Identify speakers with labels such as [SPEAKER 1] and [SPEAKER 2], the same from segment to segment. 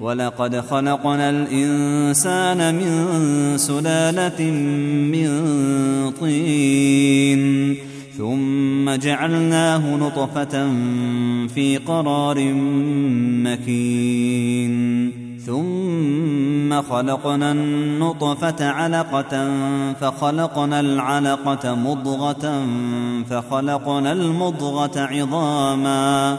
[SPEAKER 1] ولقد خلقنا الانسان من سلاله من طين ثم جعلناه نطفه في قرار مكين ثم خلقنا النطفه علقه فخلقنا العلقه مضغه فخلقنا المضغه عظاما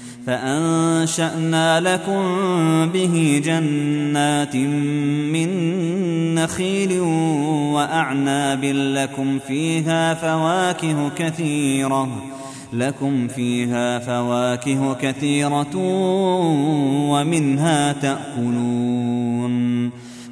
[SPEAKER 1] فأنشأنا لكم به جنات من نخيل وأعناب لكم فيها فواكه كثيرة لكم فيها فواكه كثيرة ومنها تأكلون.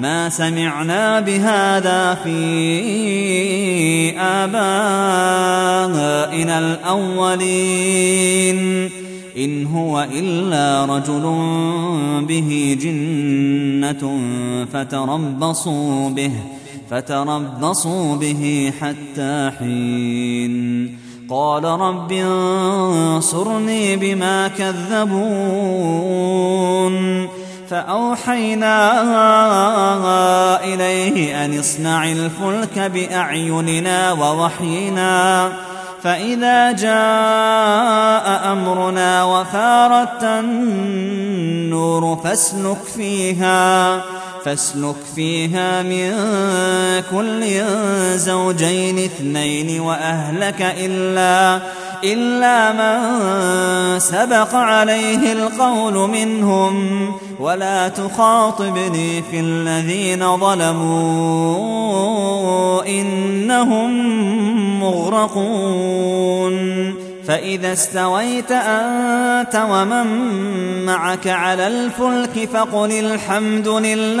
[SPEAKER 1] ما سمعنا بهذا في آبائنا الأولين. إن هو إلا رجل به جنة فتربصوا به فتربصوا به حتى حين. قال رب انصرني بما كذبون. فأوحينا إليه أن اصنع الفلك بأعيننا ووحينا فإذا جاء أمرنا وفارت النور فاسلك فيها فاسلك فيها من كل زوجين اثنين وأهلك إلا إلا من سبق عليه القول منهم ولا تخاطبني في الذين ظلموا إنهم مغرقون. فإذا استويت أنت ومن معك على الفلك فقل الحمد لله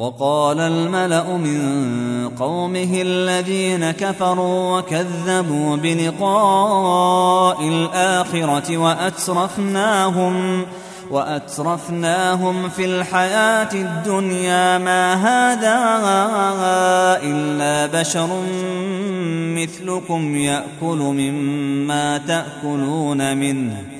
[SPEAKER 1] وقال الملأ من قومه الذين كفروا وكذبوا بلقاء الآخرة وأترفناهم وأترفناهم في الحياة الدنيا ما هذا إلا بشر مثلكم يأكل مما تأكلون منه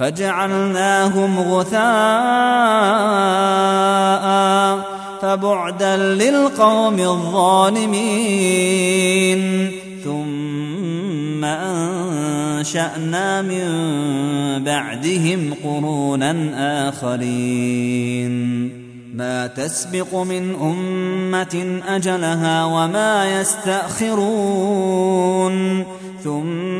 [SPEAKER 1] فجعلناهم غثاء فبعدا للقوم الظالمين. ثم أنشأنا من بعدهم قرونا آخرين. ما تسبق من أمة أجلها وما يستأخرون. ثم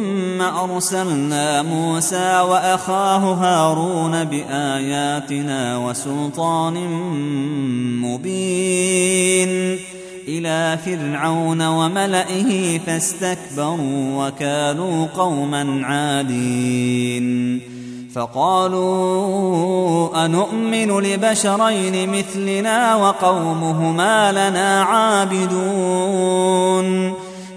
[SPEAKER 1] أرسلنا موسى وأخاه هارون بآياتنا وسلطان مبين إلى فرعون وملئه فاستكبروا وكانوا قوما عادين فقالوا انومن لبشرين مثلنا وقومهما لنا عابدون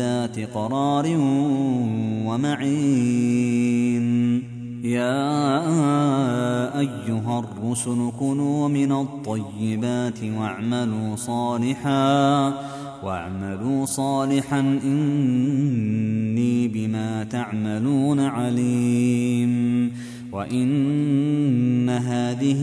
[SPEAKER 1] ذات قرار ومعين. يا أيها الرسل كنوا من الطيبات واعملوا صالحا واعملوا صالحا إني بما تعملون عليم. وإن هذه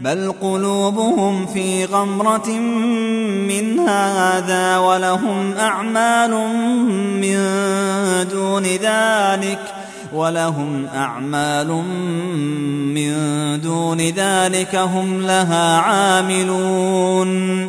[SPEAKER 1] بل قلوبهم في غمرة من هذا ولهم أعمال من دون ذلك ولهم أعمال من دون ذلك هم لها عاملون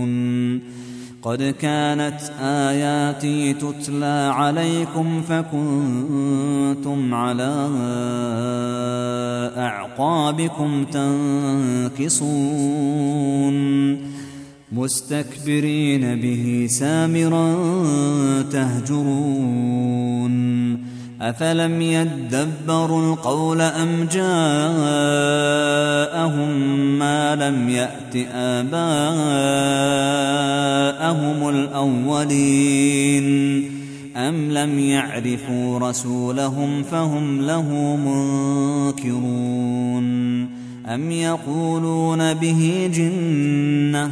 [SPEAKER 1] قد كانت آياتي تتلى عليكم فكنتم على أعقابكم تنكصون مستكبرين به سامرا تهجرون أفلم يدبروا القول أم جاءهم ما لم يأت آباءهم الأولين أم لم يعرفوا رسولهم فهم له منكرون أم يقولون به جنة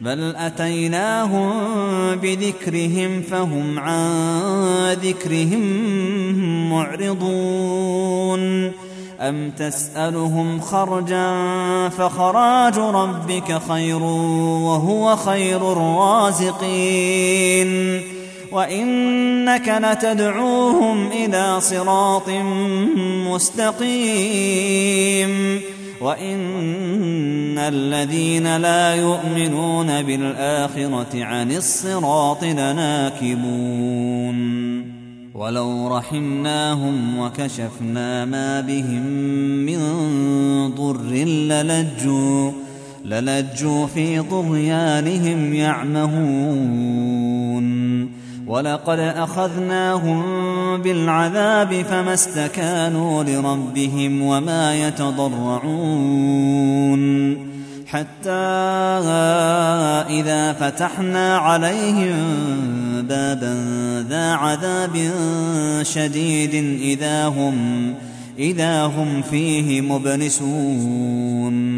[SPEAKER 1] بل أتيناهم بذكرهم فهم عن ذكرهم معرضون. أم تسألهم خرجا فخراج ربك خير وهو خير الرازقين. وإنك لتدعوهم إلى صراط مستقيم. وان الذين لا يؤمنون بالاخره عن الصراط لناكبون ولو رحمناهم وكشفنا ما بهم من ضر للجوا للجوا في طغيانهم يعمهون ولقد أخذناهم بالعذاب فما استكانوا لربهم وما يتضرعون حتى إذا فتحنا عليهم بابا ذا عذاب شديد إذا هم إذا هم فيه مبلسون.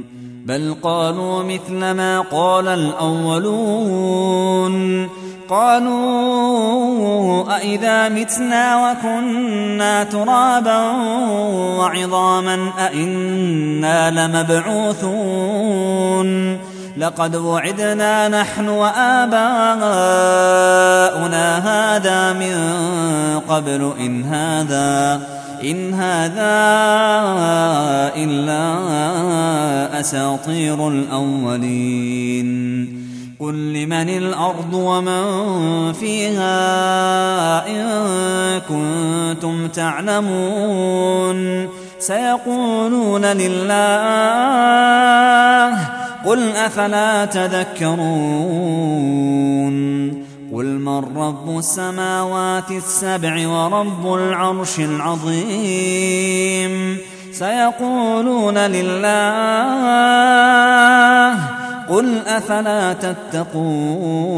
[SPEAKER 1] بل قالوا مثل ما قال الأولون قالوا أإذا متنا وكنا ترابا وعظاما أإنا لمبعوثون لقد وعدنا نحن وآباؤنا هذا من قبل إن هذا إن هذا إلا أساطير الأولين. قل لمن الأرض ومن فيها إن كنتم تعلمون. سيقولون لله قل أفلا تذكرون. قل من رب السماوات السبع ورب العرش العظيم سيقولون لله قل أفلا تتقون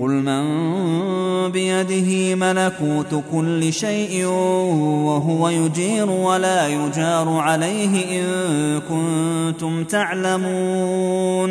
[SPEAKER 1] قل من بيده ملكوت كل شيء وهو يجير ولا يجار عليه إن كنتم تعلمون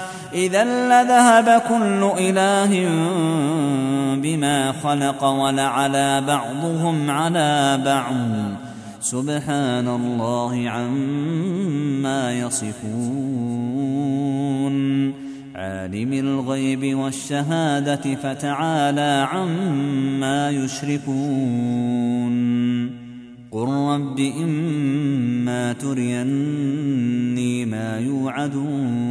[SPEAKER 1] إذا لذهب كل إله بما خلق ولعلى بعضهم على بعض. سبحان الله عما يصفون. عالم الغيب والشهادة فتعالى عما يشركون. قل رب إما تريني ما يوعدون.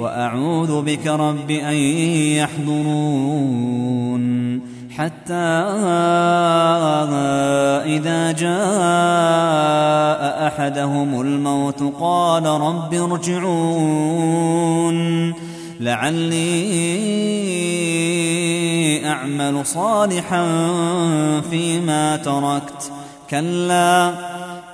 [SPEAKER 1] وأعوذ بك رب أن يحضرون حتى إذا جاء أحدهم الموت قال رب ارجعون لعلي أعمل صالحا فيما تركت. كلا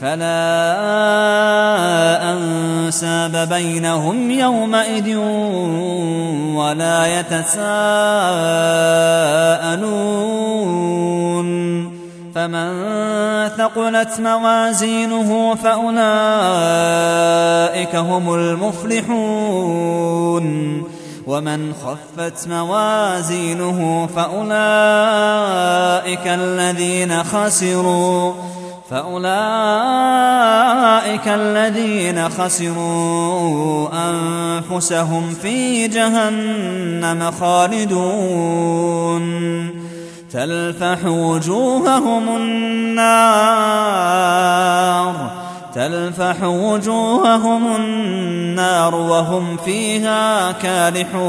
[SPEAKER 1] فلا أنساب بينهم يومئذ ولا يتساءلون. فمن ثقلت موازينه فأولئك هم المفلحون. ومن خفت موازينه فأولئك الذين خسروا. فأولئك الذين خسروا أنفسهم في جهنم خالدون. تلفح وجوههم النار تلفح وجوههم النار وهم فيها كالحون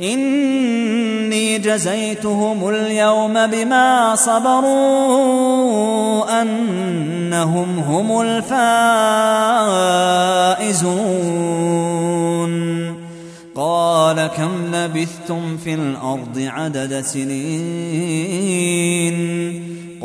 [SPEAKER 1] إني جزيتهم اليوم بما صبروا أنهم هم الفائزون. قال كم لبثتم في الأرض عدد سنين؟